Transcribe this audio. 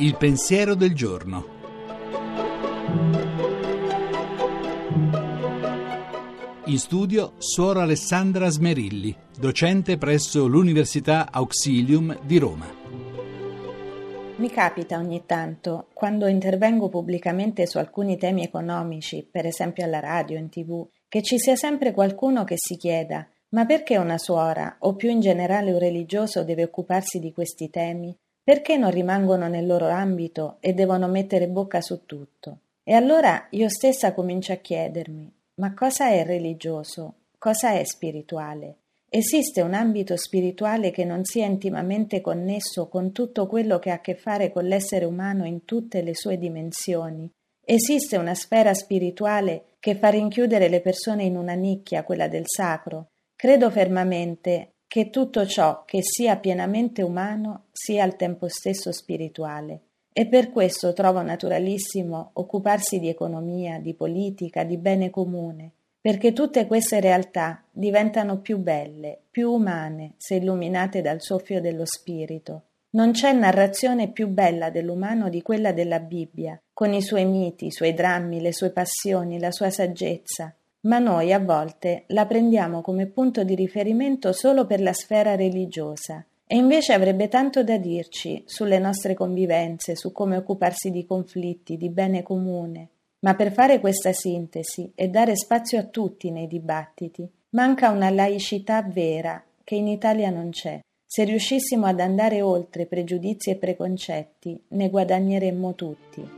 Il pensiero del giorno. In studio Suora Alessandra Smerilli, docente presso l'Università Auxilium di Roma. Mi capita ogni tanto, quando intervengo pubblicamente su alcuni temi economici, per esempio alla radio, in tv, che ci sia sempre qualcuno che si chieda ma perché una suora, o più in generale un religioso, deve occuparsi di questi temi? Perché non rimangono nel loro ambito e devono mettere bocca su tutto? E allora io stessa comincio a chiedermi: ma cosa è religioso? Cosa è spirituale? Esiste un ambito spirituale che non sia intimamente connesso con tutto quello che ha a che fare con l'essere umano in tutte le sue dimensioni? Esiste una sfera spirituale che fa rinchiudere le persone in una nicchia, quella del sacro? Credo fermamente che tutto ciò che sia pienamente umano sia al tempo stesso spirituale. E per questo trovo naturalissimo occuparsi di economia, di politica, di bene comune, perché tutte queste realtà diventano più belle, più umane, se illuminate dal soffio dello spirito. Non c'è narrazione più bella dell'umano di quella della Bibbia, con i suoi miti, i suoi drammi, le sue passioni, la sua saggezza, ma noi a volte la prendiamo come punto di riferimento solo per la sfera religiosa e invece avrebbe tanto da dirci sulle nostre convivenze, su come occuparsi di conflitti, di bene comune. Ma per fare questa sintesi e dare spazio a tutti nei dibattiti, manca una laicità vera che in Italia non c'è. Se riuscissimo ad andare oltre pregiudizi e preconcetti, ne guadagneremmo tutti.